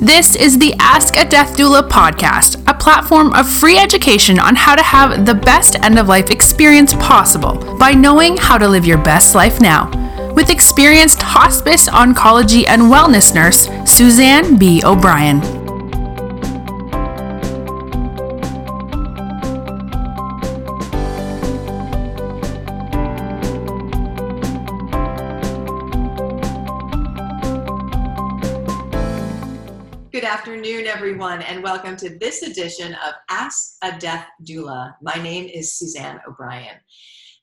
This is the Ask a Death Doula podcast, a platform of free education on how to have the best end of life experience possible by knowing how to live your best life now. With experienced hospice, oncology, and wellness nurse, Suzanne B. O'Brien. Everyone, and welcome to this edition of Ask a Death Doula. My name is Suzanne O'Brien.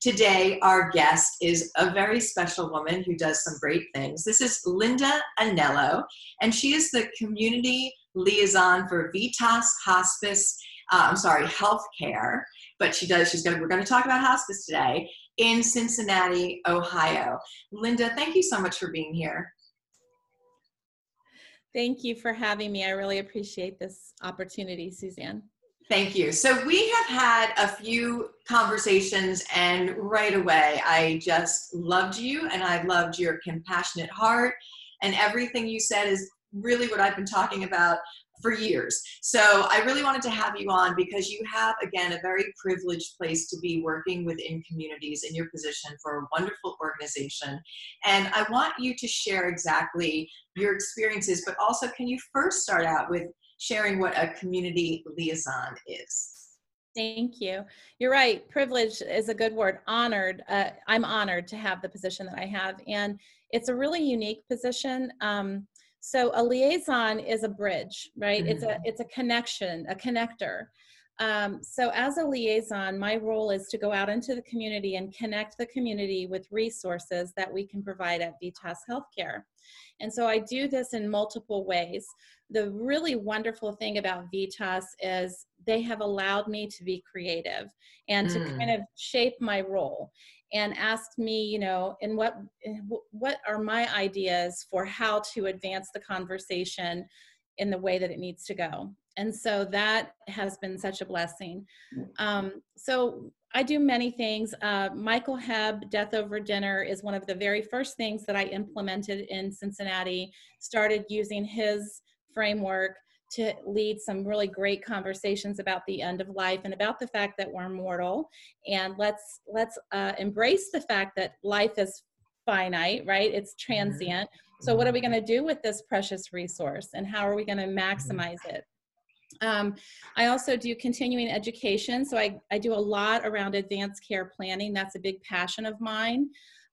Today, our guest is a very special woman who does some great things. This is Linda Anello, and she is the community liaison for Vitas Hospice. Uh, I'm sorry, healthcare, but she does. She's gonna. We're going to talk about hospice today in Cincinnati, Ohio. Linda, thank you so much for being here. Thank you for having me. I really appreciate this opportunity, Suzanne. Thank you. So, we have had a few conversations, and right away, I just loved you and I loved your compassionate heart. And everything you said is really what I've been talking about for years. So, I really wanted to have you on because you have, again, a very privileged place to be working within communities in your position for a wonderful organization. And I want you to share exactly your experiences, but also, can you first start out with sharing what a community liaison is? Thank you. You're right. Privilege is a good word. Honored. Uh, I'm honored to have the position that I have, and it's a really unique position. Um, so a liaison is a bridge, right? Mm-hmm. It's a it's a connection, a connector. Um, so as a liaison, my role is to go out into the community and connect the community with resources that we can provide at Vitas Healthcare. And so I do this in multiple ways. The really wonderful thing about Vitas is they have allowed me to be creative and mm. to kind of shape my role and ask me, you know, and what what are my ideas for how to advance the conversation in the way that it needs to go. And so that has been such a blessing. Um, so I do many things. Uh, Michael Hebb, Death Over Dinner, is one of the very first things that I implemented in Cincinnati, started using his framework to lead some really great conversations about the end of life and about the fact that we're mortal and let's let's uh, embrace the fact that life is finite right it's mm-hmm. transient so what are we going to do with this precious resource and how are we going to mm-hmm. maximize it um, I also do continuing education, so I, I do a lot around advanced care planning. That's a big passion of mine.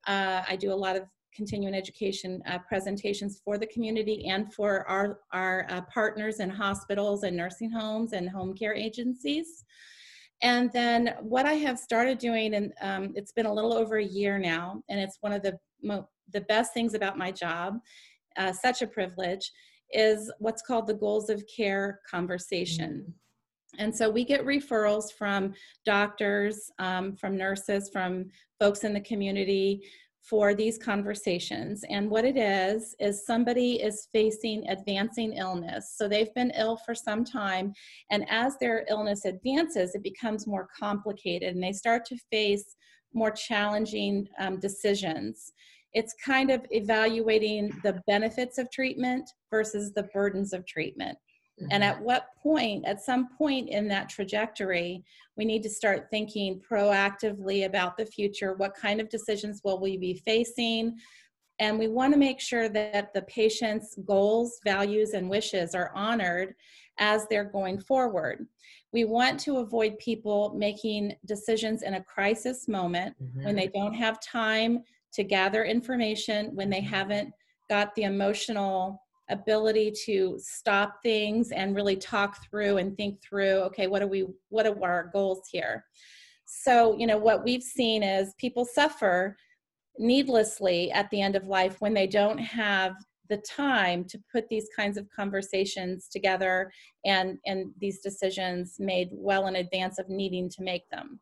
Uh, I do a lot of continuing education uh, presentations for the community and for our, our uh, partners in hospitals and nursing homes and home care agencies. And then what I have started doing, and um, it's been a little over a year now, and it's one of the, the best things about my job, uh, such a privilege, is what's called the goals of care conversation. Mm-hmm. And so we get referrals from doctors, um, from nurses, from folks in the community for these conversations. And what it is, is somebody is facing advancing illness. So they've been ill for some time. And as their illness advances, it becomes more complicated and they start to face more challenging um, decisions it's kind of evaluating the benefits of treatment versus the burdens of treatment. Mm-hmm. And at what point, at some point in that trajectory, we need to start thinking proactively about the future. What kind of decisions will we be facing? And we want to make sure that the patient's goals, values, and wishes are honored as they're going forward. We want to avoid people making decisions in a crisis moment mm-hmm. when they don't have time to gather information when they haven't got the emotional ability to stop things and really talk through and think through okay what are we what are our goals here? So you know what we've seen is people suffer needlessly at the end of life when they don't have the time to put these kinds of conversations together and and these decisions made well in advance of needing to make them.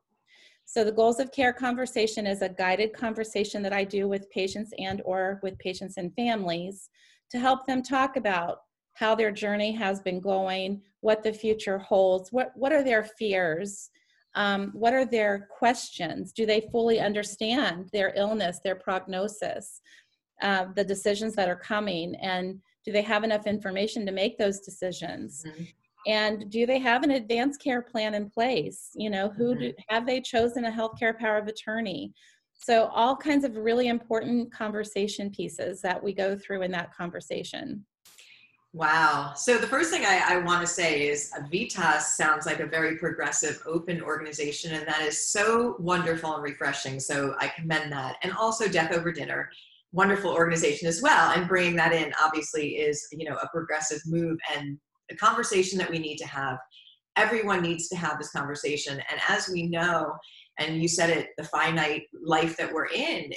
So the goals of care conversation is a guided conversation that I do with patients and or with patients and families to help them talk about how their journey has been going, what the future holds, what, what are their fears, um, what are their questions, do they fully understand their illness, their prognosis, uh, the decisions that are coming? And do they have enough information to make those decisions? Mm-hmm. and do they have an advanced care plan in place? You know who do, mm-hmm. have they chosen a healthcare power of attorney so all kinds of really important conversation pieces that we go through in that conversation Wow. So the first thing I, I want to say is Vitas sounds like a very progressive, open organization, and that is so wonderful and refreshing. So I commend that. And also Death Over Dinner, wonderful organization as well. And bringing that in obviously is, you know, a progressive move and a conversation that we need to have. Everyone needs to have this conversation. And as we know, and you said it, the finite life that we're in,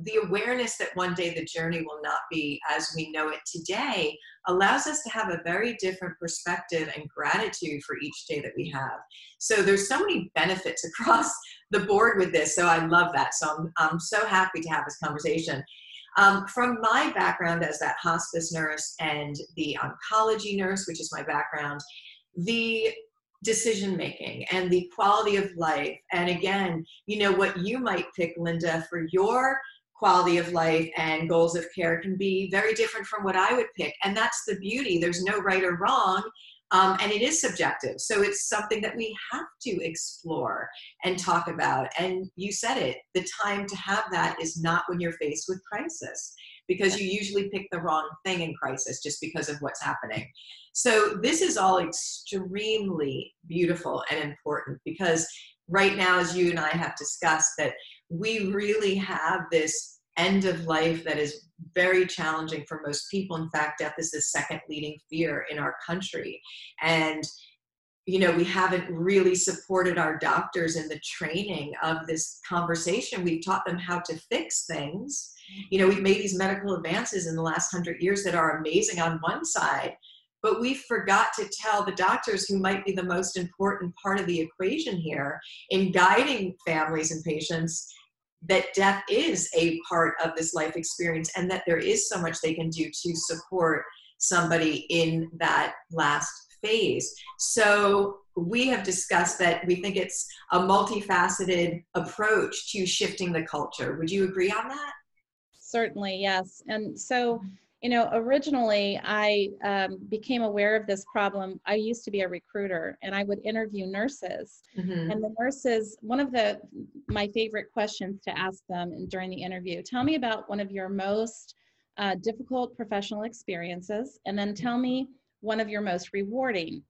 the awareness that one day the journey will not be as we know it today allows us to have a very different perspective and gratitude for each day that we have. So there's so many benefits across the board with this. So I love that. So I'm, I'm so happy to have this conversation. Um, from my background as that hospice nurse and the oncology nurse, which is my background, the decision making and the quality of life. And again, you know, what you might pick, Linda, for your quality of life and goals of care can be very different from what I would pick. And that's the beauty. There's no right or wrong. Um, and it is subjective. So it's something that we have to explore and talk about. And you said it the time to have that is not when you're faced with crisis, because you usually pick the wrong thing in crisis just because of what's happening. So this is all extremely beautiful and important because right now, as you and I have discussed, that we really have this end of life that is very challenging for most people. In fact, death is the second leading fear in our country. And you know, we haven't really supported our doctors in the training of this conversation. We've taught them how to fix things. You know, we've made these medical advances in the last hundred years that are amazing on one side, but we forgot to tell the doctors who might be the most important part of the equation here in guiding families and patients that death is a part of this life experience and that there is so much they can do to support somebody in that last phase. So we have discussed that we think it's a multifaceted approach to shifting the culture. Would you agree on that? Certainly, yes. And so you know, originally I um, became aware of this problem. I used to be a recruiter and I would interview nurses. Mm-hmm. And the nurses, one of the my favorite questions to ask them during the interview, tell me about one of your most uh, difficult professional experiences, and then tell me one of your most rewarding.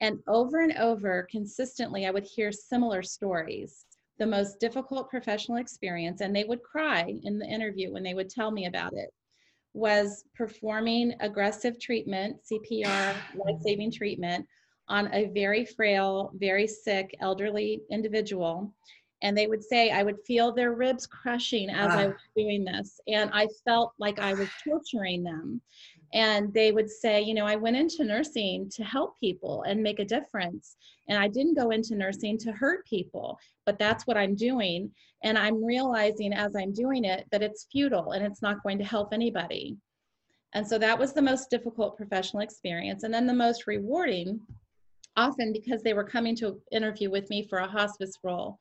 And over and over, consistently, I would hear similar stories. The most difficult professional experience, and they would cry in the interview when they would tell me about it was performing aggressive treatment, CPR, life saving treatment, on a very frail, very sick elderly individual. And they would say, I would feel their ribs crushing as I ah. was doing this. And I felt like I was torturing them and they would say you know i went into nursing to help people and make a difference and i didn't go into nursing to hurt people but that's what i'm doing and i'm realizing as i'm doing it that it's futile and it's not going to help anybody. And so that was the most difficult professional experience and then the most rewarding often because they were coming to interview with me for a hospice role.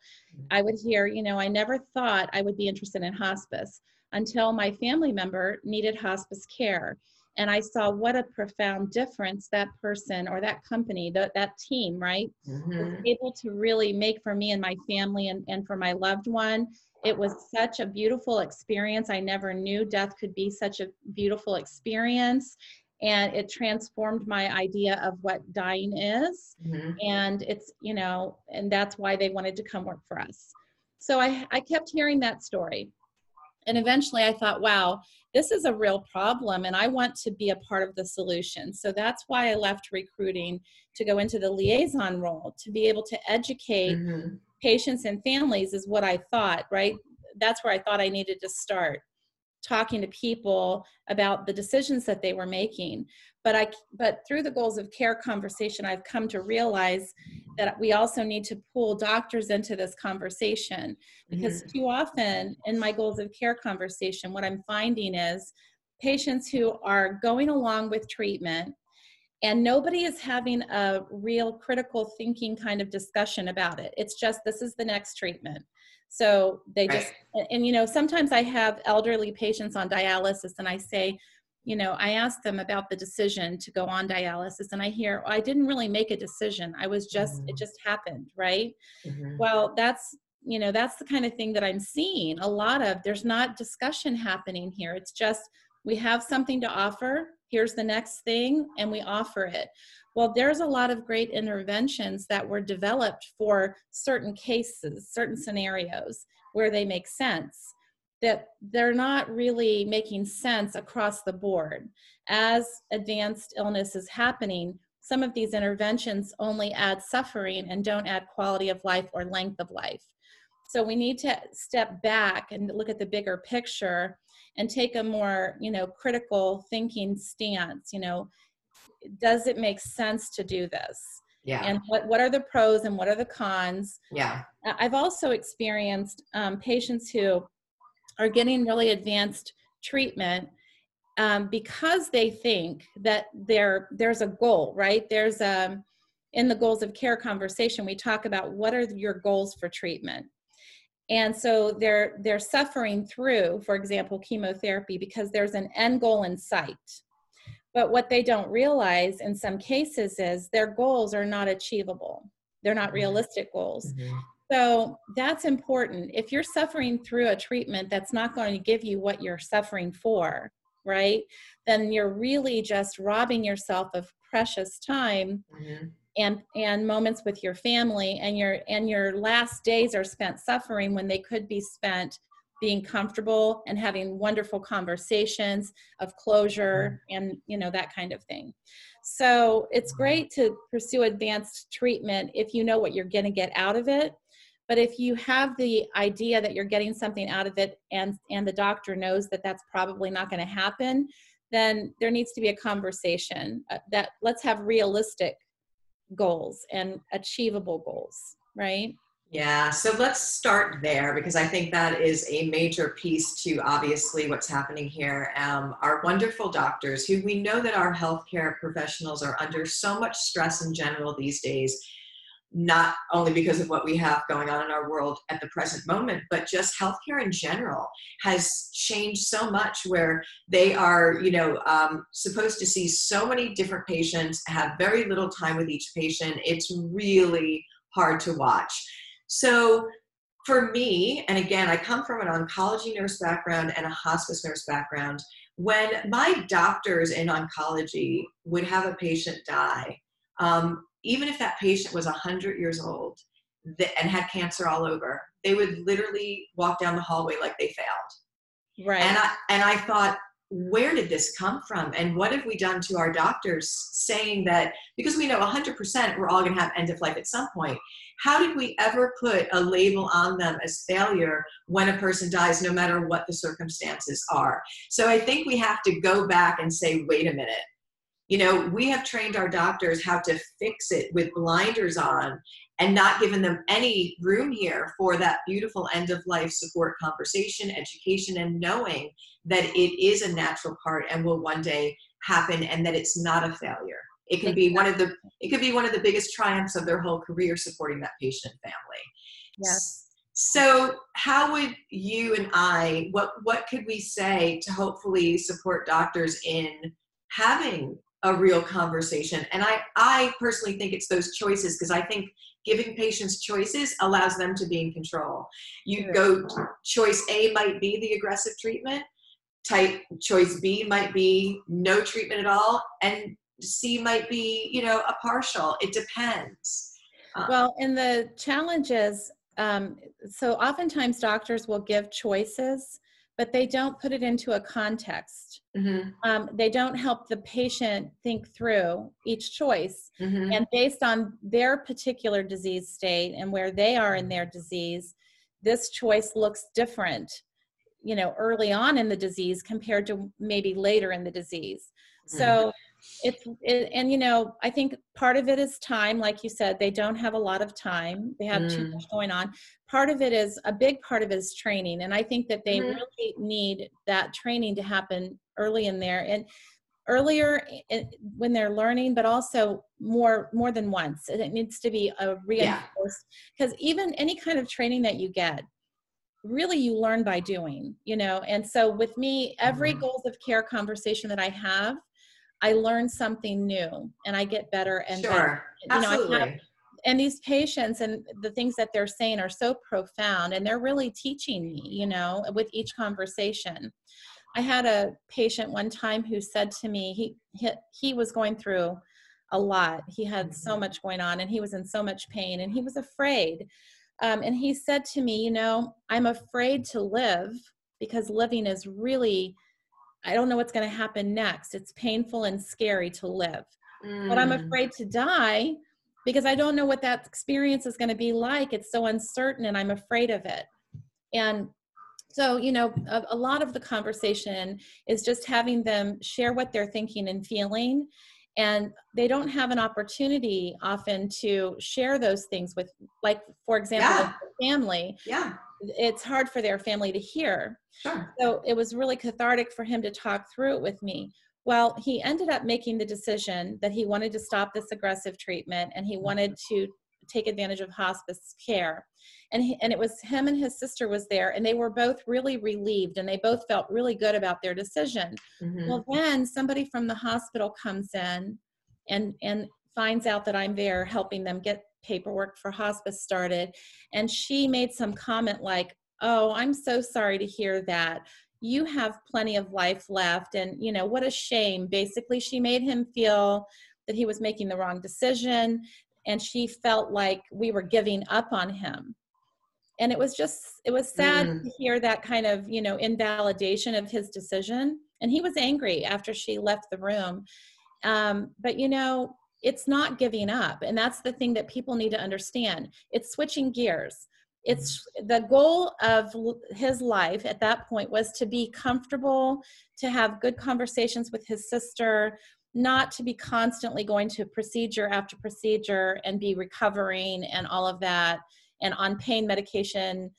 I would hear you know i never thought i would be interested in hospice until my family member needed hospice care and I saw what a profound difference that person or that company, that, that team, right, mm-hmm. was able to really make for me and my family and, and for my loved one. It was such a beautiful experience. I never knew death could be such a beautiful experience. And it transformed my idea of what dying is. Mm-hmm. And it's, you know, and that's why they wanted to come work for us. So I, I kept hearing that story. And eventually I thought, wow, this is a real problem and I want to be a part of the solution. So that's why I left recruiting to go into the liaison role to be able to educate mm-hmm. patients and families is what I thought, right? That's where I thought I needed to start talking to people about the decisions that they were making. But i but through the goals of care conversation i've come to realize that we also need to pull doctors into this conversation. Because mm-hmm. too often in my goals of care conversation what i'm finding is patients who are going along with treatment and nobody is having a real critical thinking kind of discussion about it. It's just this is the next treatment So they just, right. and, and, you know, sometimes I have elderly patients on dialysis and I say, you know, I ask them about the decision to go on dialysis and I hear, oh, I didn't really make a decision. I was just, mm-hmm. it just happened, right? Mm-hmm. Well, that's, you know, that's the kind of thing that I'm seeing a lot of. There's not discussion happening here. It's just, we have something to offer. Here's the next thing, and we offer it. Well, there's a lot of great interventions that were developed for certain cases, certain scenarios where they make sense, that they're not really making sense across the board. As advanced illness is happening, some of these interventions only add suffering and don't add quality of life or length of life. So we need to step back and look at the bigger picture and take a more, you know, critical thinking stance, you know, does it make sense to do this? Yeah. And what, what are the pros and what are the cons? Yeah. I've also experienced um, patients who are getting really advanced treatment um, because they think that there there's a goal, right? There's a um, in the goals of care conversation we talk about what are your goals for treatment and so they're they're suffering through for example chemotherapy because there's an end goal in sight but what they don't realize in some cases is their goals are not achievable. They're not mm-hmm. realistic goals. Mm-hmm. So that's important. If you're suffering through a treatment that's not going to give you what you're suffering for, right? Then you're really just robbing yourself of precious time mm-hmm. And and moments with your family and your and your last days are spent suffering when they could be spent being comfortable and having wonderful conversations of closure and you know that kind of thing. So it's great to pursue advanced treatment if you know what you're going to get out of it. But if you have the idea that you're getting something out of it and and the doctor knows that that's probably not going to happen then there needs to be a conversation uh, that let's have realistic goals and achievable goals right yeah, so let's start there because I think that is a major piece to obviously what's happening here. Um, our wonderful doctors, who we know that our healthcare professionals are under so much stress in general these days, not only because of what we have going on in our world at the present moment, but just healthcare in general has changed so much where they are, you know, um, supposed to see so many different patients, have very little time with each patient. It's really hard to watch. So for me, and again, I come from an oncology nurse background and a hospice nurse background. When my doctors in oncology would have a patient die, um, even if that patient was 100 years old and had cancer all over, they would literally walk down the hallway like they failed. Right. And I, and I thought, where did this come from? And what have we done to our doctors saying that, because we know 100% we're all going to have end of life at some point, how did we ever put a label on them as failure when a person dies, no matter what the circumstances are? So I think we have to go back and say, wait a minute. You know, we have trained our doctors how to fix it with blinders on and not given them any room here for that beautiful end of life support conversation, education, and knowing that it is a natural part and will one day happen and that it's not a failure. It can be one of the it could be one of the biggest triumphs of their whole career supporting that patient family. Yes. So how would you and I what what could we say to hopefully support doctors in having a real conversation? And I I personally think it's those choices because I think giving patients choices allows them to be in control. You go choice A might be the aggressive treatment, type choice B might be no treatment at all, and C might be, you know, a partial. It depends. Um, well, and the challenge is um, so oftentimes doctors will give choices, but they don't put it into a context. Mm-hmm. Um, they don't help the patient think through each choice. Mm-hmm. And based on their particular disease state and where they are in their disease, this choice looks different you know early on in the disease compared to maybe later in the disease so mm-hmm. It's it, and you know i think part of it is time like you said they don't have a lot of time they have mm. too much going on part of it is a big part of it is training and i think that they mm. really need that training to happen early in there and earlier when they're learning but also more more than once it needs to be a reinforced because yeah. even any kind of training that you get really you learn by doing you know and so with me every Mhm. goals of care conversation that i have i learn something new and i get better and better. Sure. You know, I have- and these patients and the things that they're saying are so profound and they're really teaching me you know with each conversation i had a patient one time who said to me he he, he was going through a lot he had so Mhm. much going on and he was in so much pain and he was afraid um, and he said to me you know i'm afraid to live because living is really i don't know what's going to happen next it's painful and scary to live but I'm Mm. afraid to die because I don't know what that experience is going to be like. It's so uncertain and I'm afraid of it. And so, you know, a, a lot of the conversation is just having them share what they're thinking and feeling. And they don't have an opportunity often to share those things with, like, for example, Yeah. family. Yeah. It's hard for their family to hear. Sure. So it was really cathartic for him to talk through it with me. Well, he ended up making the decision that he wanted to stop this aggressive treatment and he wanted to take advantage of hospice care. And he, and it was him and his sister was there and they were both really relieved and they both felt really good about their decision. Mhm. Well, then somebody from the hospital comes in and and finds out that I'm there helping them get paperwork for hospice started and she made some comment like, "Oh, I'm so sorry to hear that. You have plenty of life left and, you know, what a shame." Basically, she made him feel that he was making the wrong decision and she felt like we were giving up on him. And it was just it was sad Mm. to hear that kind of, you know, invalidation of his decision and he was angry after she left the room um, but you know it's not giving up and that's the thing that people need to understand. It's switching gears. It's the goal of his life at that point was to be comfortable to have good conversations with his sister not to be constantly going to procedure after procedure and be recovering and all of that and on pain medication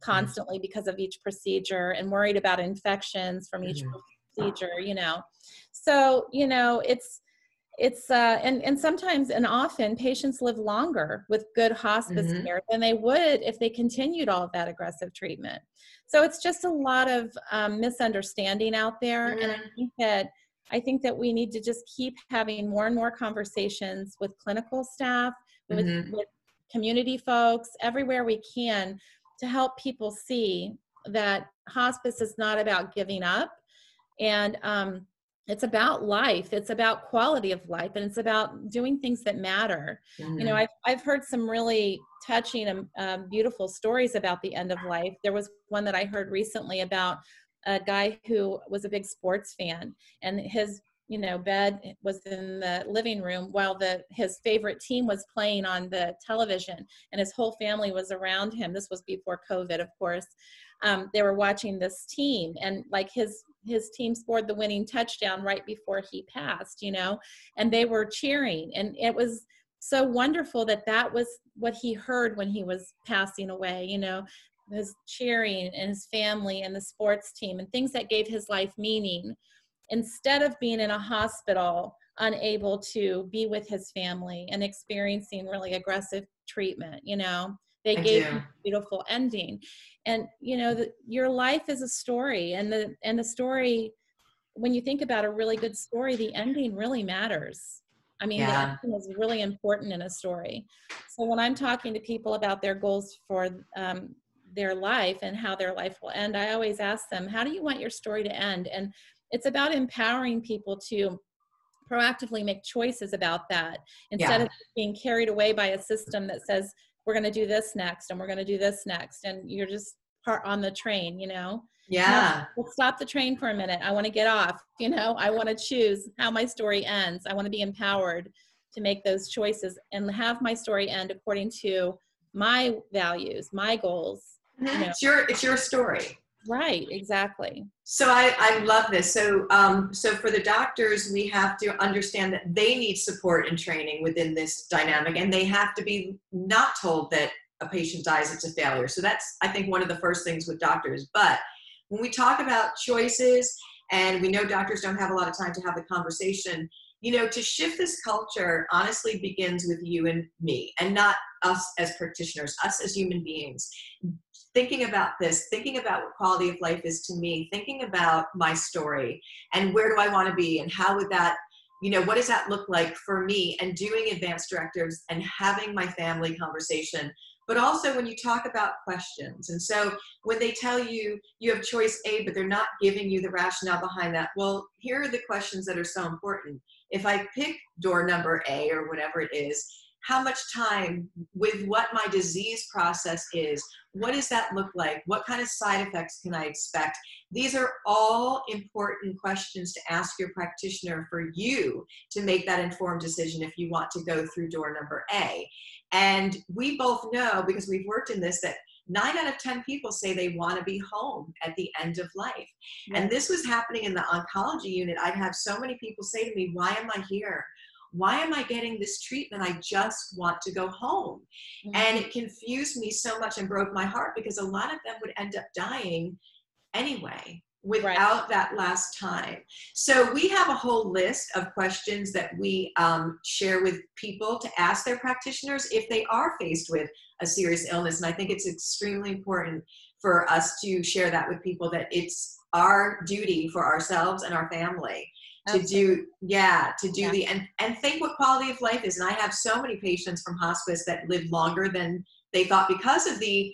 constantly because of each procedure and worried about infections from each Mhm. procedure you know. So you know it's it's uh and and sometimes and often patients live longer with good hospice Mhm. care than they would if they continued all of that aggressive treatment so it's just a lot of um, misunderstanding out there and i think that i think that we need to just keep having more and more conversations with clinical staff with, Mhm. with community folks everywhere we can to help people see that hospice is not about giving up and um, it's about life it's about quality of life and it's about doing things that matter you know Mhm. i've, I've heard some really touching and um, beautiful stories about the end of life there was one that i heard recently about a guy who was a big sports fan and his you know bed was in the living room while the his favorite team was playing on the television and his whole family was around him. This was before covid of course. Um, they were watching this team and like his his team scored the winning touchdown right before he passed you know and they were cheering. And it was so wonderful that that was what he heard when he was passing away you know his cheering and his family and the sports team and things that gave his life meaning instead of being in a hospital unable to be with his family and experiencing really aggressive treatment you know? They I gave do. him a beautiful ending. And you know the, your life is a story and the and the story when you think about a really good story the ending really matters. I mean Yeah. the ending is really important in a story. So when i'm talking to people about their goals for um, their life and how their life will end i always ask them how do you want your story to end? And it's about empowering people to proactively make choices about that instead Yeah. of being carried away by a system that says we're going to do this next and we're going to do this next and you're just part on the train you know Yeah. well, stop the train for a minute i want to get off you know i want to choose how my story ends i want to be empowered to make those choices and have my story end according to my values my goals Mhm. Yeah. It's your it's your story. Right exactly So I, I love this. So um, so for the doctors, we have to understand that they need support and training within this dynamic, and they have to be not told that a patient dies, it's a failure. So that's I think one of the first things with doctors. But when we talk about choices, and we know doctors don't have a lot of time to have the conversation, you know, to shift this culture honestly begins with you and me, and not us as practitioners, us as human beings thinking about this, thinking about what quality of life is to me, thinking about my story and where do I want to be and how would that, you know, what does that look like for me and doing advanced directives and having my family conversation. But also when you talk about questions. And so when they tell you you have choice A, but they're not giving you the rationale behind that, well, here are the questions that are so important. If I pick door number A or whatever it is, how much time with what my disease process is what does that look like what kind of side effects can i expect these are all important questions to ask your practitioner for you to make that informed decision if you want to go through door number a and we both know because we've worked in this that nine out of 10 people say they want to be home at the end of life. Yes. And this was happening in the oncology unit. I'd have so many people say to me, Why am I here? Why am I getting this treatment? I just want to go home. Mm-hmm. And it confused me so much and broke my heart because a lot of them would end up dying anyway without right. that last time. So we have a whole list of questions that we um, share with people to ask their practitioners if they are faced with a serious illness. And I think it's extremely important for us to share that with people that it's our duty for ourselves and our family to do yeah to do yeah. the and and think what quality of life is. And i have so many patients from hospice that live longer than they thought because of the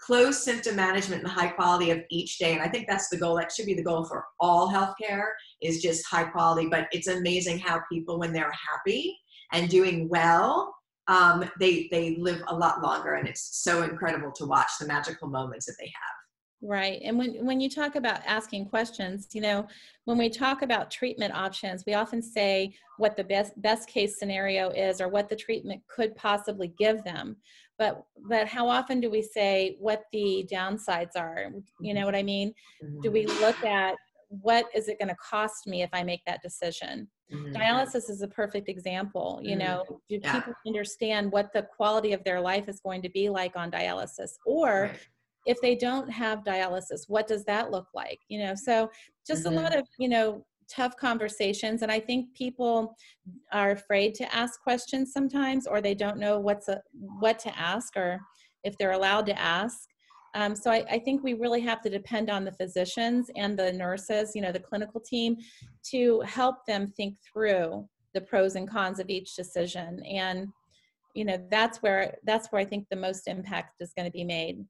close symptom management and the high quality of each day. And i think that's the goal. That should be the goal for all healthcare is just high quality. But it's amazing how people when they're happy and doing well um, they they live a lot longer. And it's so incredible to watch the magical moments that they have Right. And when, when you talk about asking questions, you know, when we talk about treatment options, we often say what the best best case scenario is or what the treatment could possibly give them. But but how often do we say what the downsides are? You know what I mean? Mm-hmm. Do we mm-hmm. look at what is it going to cost me if I make that decision? Mm-hmm. Dialysis is a perfect example. You mm-hmm. know, do yeah. people understand what the quality of their life is going to be like on dialysis? Or right if they don't have dialysis what does that look like? You know so just mm-hmm. a lot of you know tough conversations and i think people are afraid to ask questions sometimes or they don't know what's a, what to ask or if they're allowed to ask. Um, so I, I, think we really have to depend on the physicians and the nurses you know the clinical team to help them think through the pros and cons of each decision. And you know that's where that's where i think the most impact is going to be made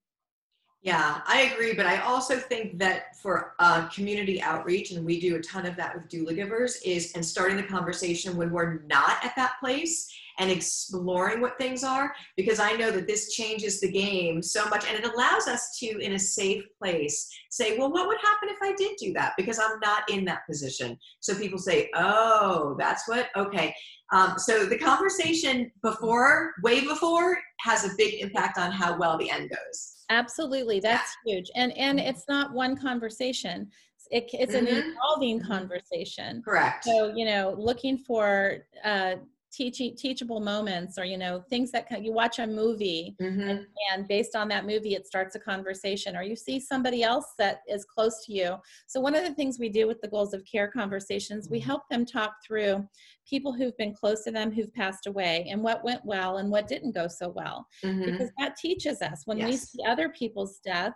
yeah, I agree. But I also think that for uh, community outreach, and we do a ton of that with Doulagivers, is and starting the conversation when we're not at that place and exploring what things are, because I know that this changes the game so much and it allows us to, in a safe place, say, well, what would happen if I did do that? Because I'm not in that position. So people say, oh, that's what, okay. Um, so the conversation before, way before, has a big impact on how well the end goes. Absolutely, that's yeah. huge. And and it's not one conversation. It, it's mm-hmm. an evolving mm-hmm. conversation. Correct. So you know, looking for uh, teaching teachable moments or you know things that you watch a movie mm-hmm. and, and, based on that movie it starts a conversation or you see somebody else that is close to you so one of the things we do with the goals of care conversations we mm-hmm. help them talk through people who've been close to them who've passed away and what went well and what didn't go so well mm-hmm. because that teaches us when yes. we see other people's death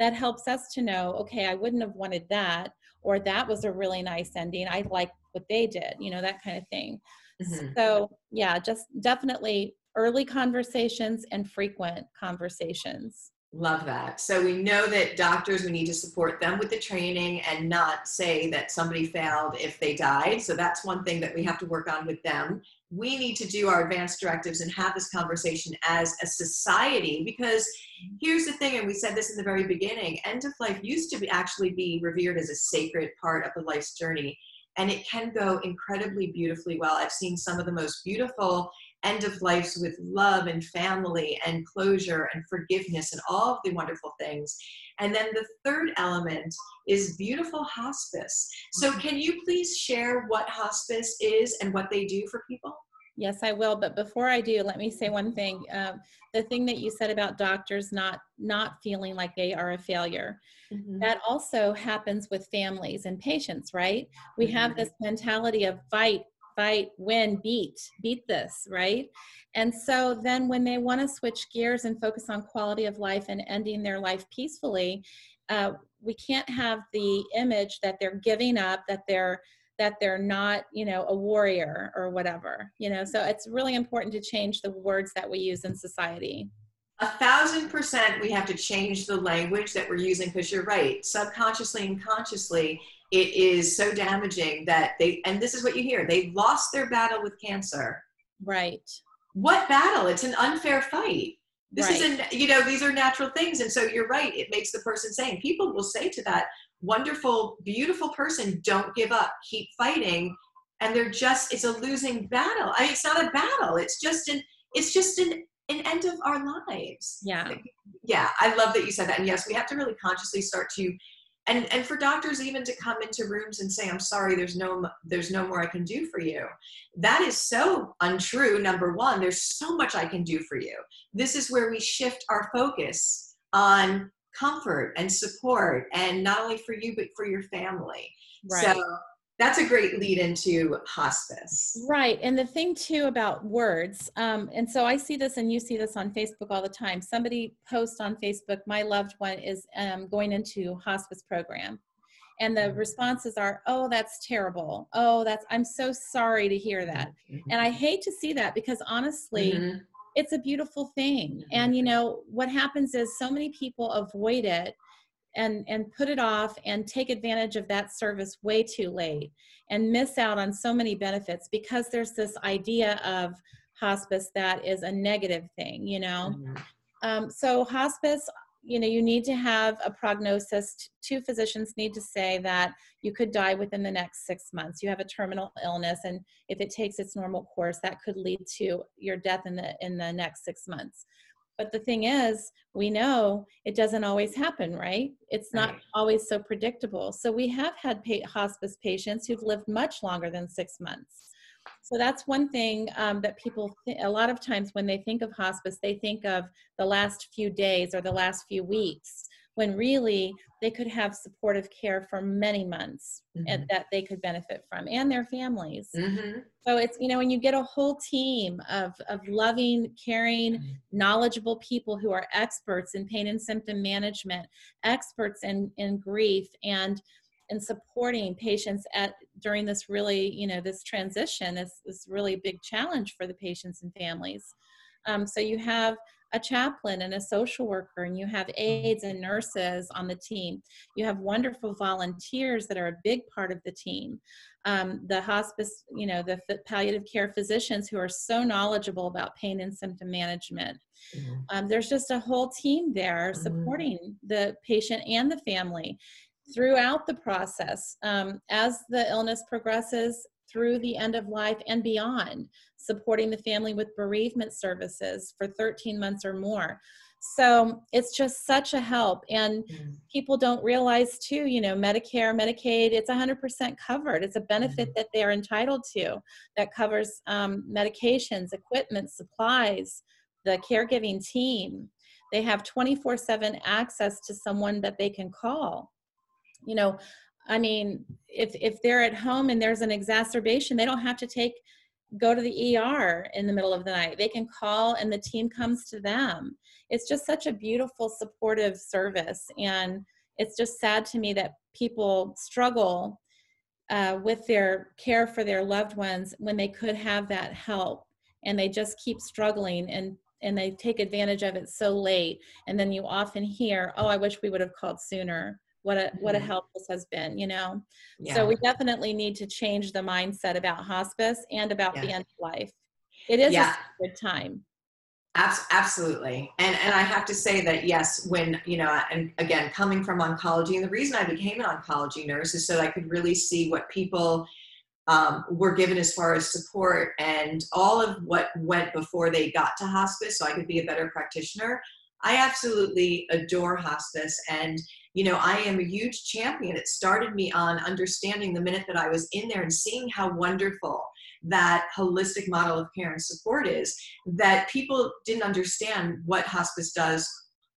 that helps us to know okay i wouldn't have wanted that or that was a really nice ending i like what they did you know that kind of thing Mm-hmm. So, yeah, just definitely early conversations and frequent conversations. Love that. So we know that doctors, we need to support them with the training and not say that somebody failed if they died. So that's one thing that we have to work on with them. We need to do our advanced directives and have this conversation as a society because here's the thing, and we said this in the very beginning end of life used to be actually be revered as a sacred part of the life's journey and it can go incredibly beautifully well. I've seen some of the most beautiful end of lives with love and family and closure and forgiveness and all of the wonderful things. And then the third element is beautiful hospice. So, mm-hmm. can you please share what hospice is and what they do for people? Yes, I will. But before I do, let me say one thing. Um, the thing that you said about doctors not not feeling like they are a failure, mm-hmm. that also happens with families and patients, right? We mm-hmm. have this mentality of fight, fight, win, beat, beat this, right? And so then when they want to switch gears and focus on quality of life and ending their life peacefully, uh, we can't have the image that they're giving up, that they're that they're not, you know, a warrior or whatever, you know. So it's really important to change the words that we use in society. A thousand percent, we have to change the language that we're using because you're right. Subconsciously and consciously, it is so damaging that they, and this is what you hear they lost their battle with cancer. Right. What battle? It's an unfair fight. This right. isn't, you know, these are natural things. And so you're right. It makes the person saying, people will say to that wonderful, beautiful person, don't give up, keep fighting. And they're just, it's a losing battle. I mean, it's not a battle. It's just an, it's just an, an end of our lives. Yeah. Yeah. I love that you said that. And yes, we have to really consciously start to and and for doctors even to come into rooms and say i'm sorry there's no there's no more i can do for you that is so untrue number one there's so much i can do for you this is where we shift our focus on comfort and support and not only for you but for your family. Right. so that's a great lead into hospice. Right and the thing too about words um, and so i see this and you see this on facebook all the time. Somebody posts on facebook my loved one is um, going into hospice program. And the responses are oh that's terrible. Oh that's i'm so sorry to hear that. Mm-hmm. and i hate to see that because honestly mm-hmm. It's a beautiful thing. And you know what happens is so many people avoid it and and put it off and take advantage of that service way too late and miss out on so many benefits because there's this idea of hospice that is a negative thing you know? Mm-hmm. um, so hospice you know you need to have a prognosis two physicians need to say that you could die within the next six months you have a terminal illness and if it takes its normal course that could lead to your death in the in the next six months but the thing is, we know it doesn't always happen, right? It's not right. always so predictable. So we have had hospice patients who've lived much longer than six months. So that's one thing um, that people, th- a lot of times when they think of hospice, they think of the last few days or the last few weeks when really they could have supportive care for many months mm-hmm. and that they could benefit from and their families mm-hmm. so it's you know when you get a whole team of of loving caring mm-hmm. knowledgeable people who are experts in pain and symptom management experts in in grief and in supporting patients at during this really you know this transition is this really big challenge for the patients and families um, so you have a chaplain and a social worker, and you have aides and nurses on the team. You have wonderful volunteers that are a big part of the team. Um, the hospice, you know, the palliative care physicians who are so knowledgeable about pain and symptom management. Mm-hmm. Um, there's just a whole team there mm-hmm. supporting mm-hmm. the patient and the family throughout the process. Um, as the illness progresses, through the end of life and beyond, supporting the family with bereavement services for 13 months or more. So it's just such a help. And mm. people don't realize, too, you know, Medicare, Medicaid, it's 100% covered. It's a benefit mm. that they're entitled to that covers um, medications, equipment, supplies, the caregiving team. They have 24 7 access to someone that they can call. You know, I mean, if if they're at home and there's an exacerbation, they don't have to take go to the ER in the middle of the night. They can call and the team comes to them. It's just such a beautiful supportive service and it's just sad to me that people struggle uh, with their care for their loved ones when they could have that help and they just keep struggling and and they take advantage of it so late and then you often hear oh i wish we would have called sooner what a what a help this has been you know yeah. so we definitely need to change the mindset about hospice and about yeah. the end of life it is yeah. a good time absolutely and and i have to say that yes when you know and again coming from oncology and the reason i became an oncology nurse is so i could really see what people um, were given as far as support and all of what went before they got to hospice so i could be a better practitioner i absolutely adore hospice and you know, I am a huge champion. It started me on understanding the minute that I was in there and seeing how wonderful that holistic model of care and support is that people didn't understand what hospice does.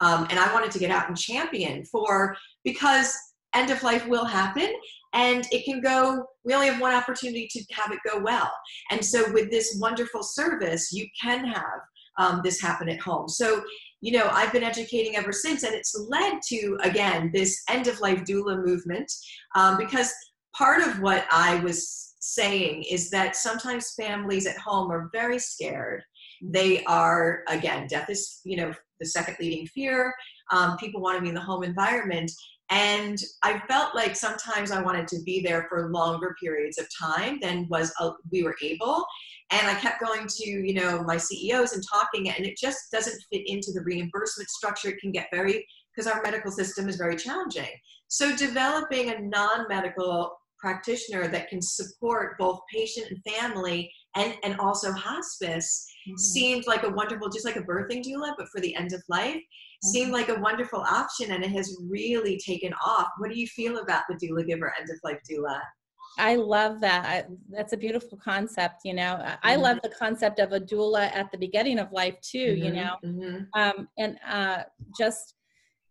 Um, and I wanted to get out and champion for because end of life will happen and it can go we only have one opportunity to have it go well and so with this wonderful service you can have um, this happen at home so you know i've been educating ever since and it's led to again this end of life doula movement um, because part of what i was saying is that sometimes families at home are very scared. They are again death is you know the second leading fear. Um, people want to be in the home environment and i felt like sometimes i wanted to be there for longer periods of time than was uh, we were able. And i kept going to you know my ceos and talking and it just doesn't fit into the reimbursement structure. It can get very because our medical system is very challenging. So developing a non-medical practitioner that can support both patient and family and, and also hospice mm-hmm. seemed like a wonderful just like a birthing doula but for the end of life seemed like a wonderful option and it has really taken off. What do you feel about the Doulagiver end of life doula? I love that. I, that's a beautiful concept. You know, I mm-hmm. love the concept of a doula at the beginning of life too. Mm-hmm, you know, mm-hmm. um, and uh, just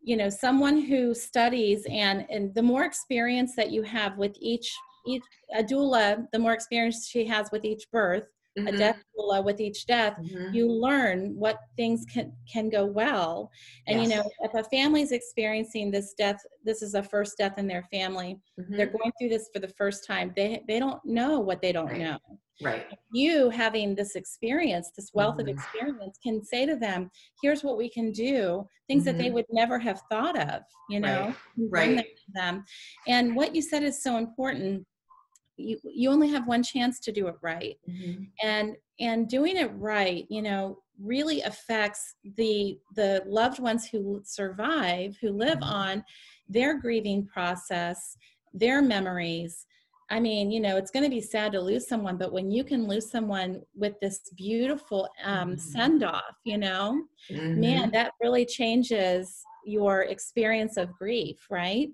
you know, someone who studies and and the more experience that you have with each each a doula, the more experience she has with each birth, mm-hmm. a death doula with each death mm-hmm. you learn what things can can go well and yes. you know if a family's experiencing this death this is a first death in their family mm-hmm. they're going through this for the first time they they don't know what they don't right. know right you having this experience this wealth of mm-hmm. experience can say to them here's what we can do things that they mm-hmm. would never have thought of you know right, right. them and what you said is so important you you only have one chance to do it right mm-hmm. and and doing it right you know really affects the the loved ones who survive who live mm-hmm. on their grieving process their memories i mean you know it's going to be sad to lose someone but when you can lose someone with this beautiful um, mm-hmm. send off you know man mm-hmm. that really changes your experience of grief right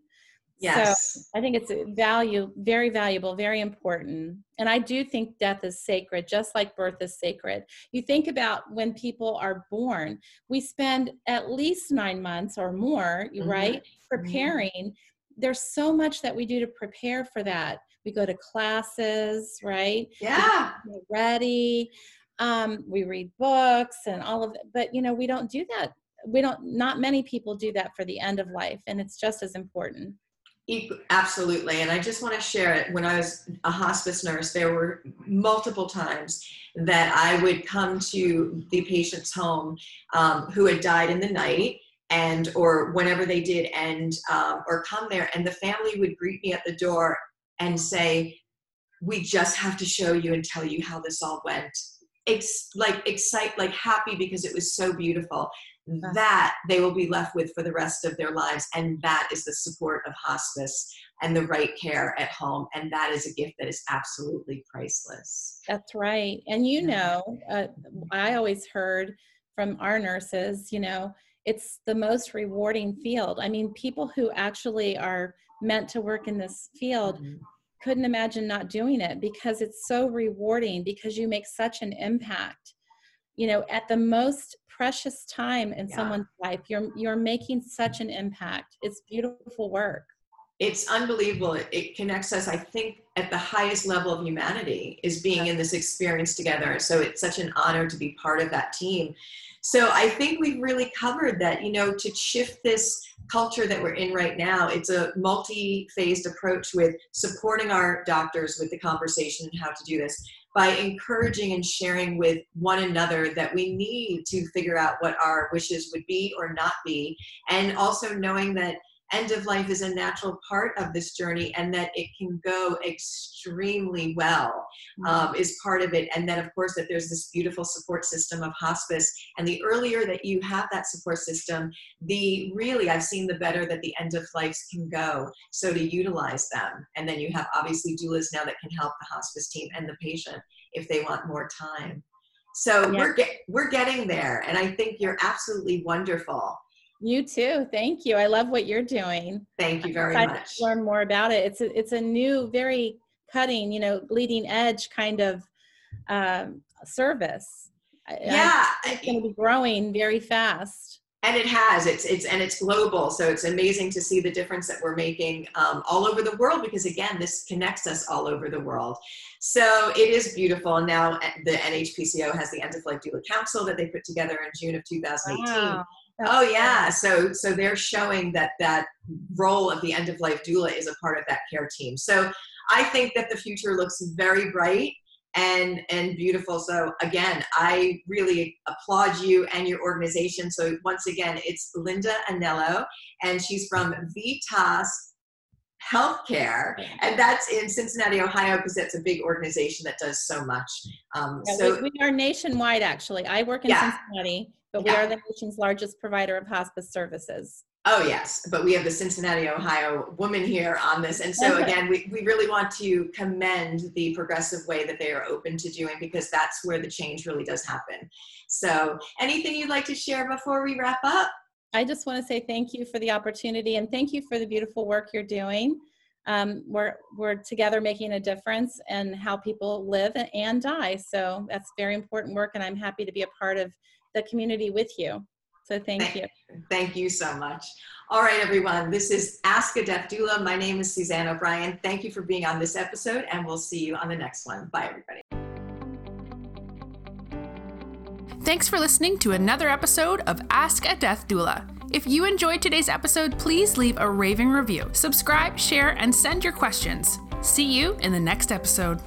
Yes. So I think it's value, very valuable, very important. And I do think death is sacred, just like birth is sacred. You think about when people are born, we spend at least nine months or more, mm-hmm. right, mm-hmm. preparing. Mm-hmm. There's so much that we do to prepare for that. We go to classes, right? Yeah. We're ready. Um, we read books and all of it. But, you know, we don't do that. We don't, not many people do that for the end of life. And it's just as important. Absolutely. And I just want to share it. When I was a hospice nurse, there were multiple times that I would come to the patient's home um, who had died in the night and or whenever they did and um, or come there and the family would greet me at the door and say we just have to show you and tell you how this all went it's like excite like happy because it was so beautiful that they will be left with for the rest of their lives. And that is the support of hospice and the right care at home. And that is a gift that is absolutely priceless. That's right. And you know, uh, I always heard from our nurses, you know, it's the most rewarding field. I mean, people who actually are meant to work in this field. Mm-hmm couldn't imagine not doing it because it's so rewarding because you make such an impact you know at the most precious time in yeah. someone's life you're you're making such an impact. It's beautiful work. It's unbelievable. It, it, connects us i think at the highest level of humanity is being in this experience together. So it's such an honor to be part of that team. So i think we've really covered that you know to shift this culture that we're in right now it's a multi-phased approach with supporting our doctors with the conversation and how to do this by encouraging and sharing with one another that we need to figure out what our wishes would be or not be, and also knowing that end of life is a natural part of this journey and that it can go extremely well mm-hmm. um, is part of it. And then of course that there's this beautiful support system of hospice. And the earlier that you have that support system the really i've seen the better that the end of lives can go. So to utilize them. And then you have obviously doulas now that can help the hospice team and the patient if they want more time. So yeah. we're get, we're getting there. And i think you're absolutely wonderful you too. Thank you. I love what you're doing. Thank you very much. learn more about it. It's a, it's a new, very cutting, you know, leading edge kind of um, service. Yeah, it's going to be growing very fast. and it has it's it's and it's global so it's amazing to see the difference that we're making um, all over the world because again this connects us all over the world so it is beautiful and now eh, the nhpco has the end of life doula council that they put together in june of 2018 wow. Oh yeah. So so they're showing that that role of the end of life doula is a part of that care team. So i think that the future looks very bright and and beautiful. So again i really applaud you and your organization. So once again it's linda anello and she's from vitas healthcare and that's in cincinnati ohio because that's a big organization that does so much. Um, yeah, so we, we, are nationwide actually. I work in yeah. cincinnati but we are the nation's largest provider of hospice services Oh, yes. But we have the Cincinnati, Ohio woman here on this. And so, again, we, we really want to commend the progressive way that they are open to doing because that's where the change really does happen. So, anything you'd like to share before we wrap up? I just want to say thank you for the opportunity and thank you for the beautiful work you're doing. Um, we're, we're together making a difference in how people live and die. So, that's very important work, and I'm happy to be a part of the community with you. So thank, thank you. Thank you so much. All right, everyone. This is Ask a Death Doula. My name is Suzanne O'Brien. Thank you for being on this episode, and we'll see you on the next one. Bye, everybody. Thanks for listening to another episode of Ask a Death Doula. If you enjoyed today's episode, please leave a raving review, subscribe, share, and send your questions. See you in the next episode.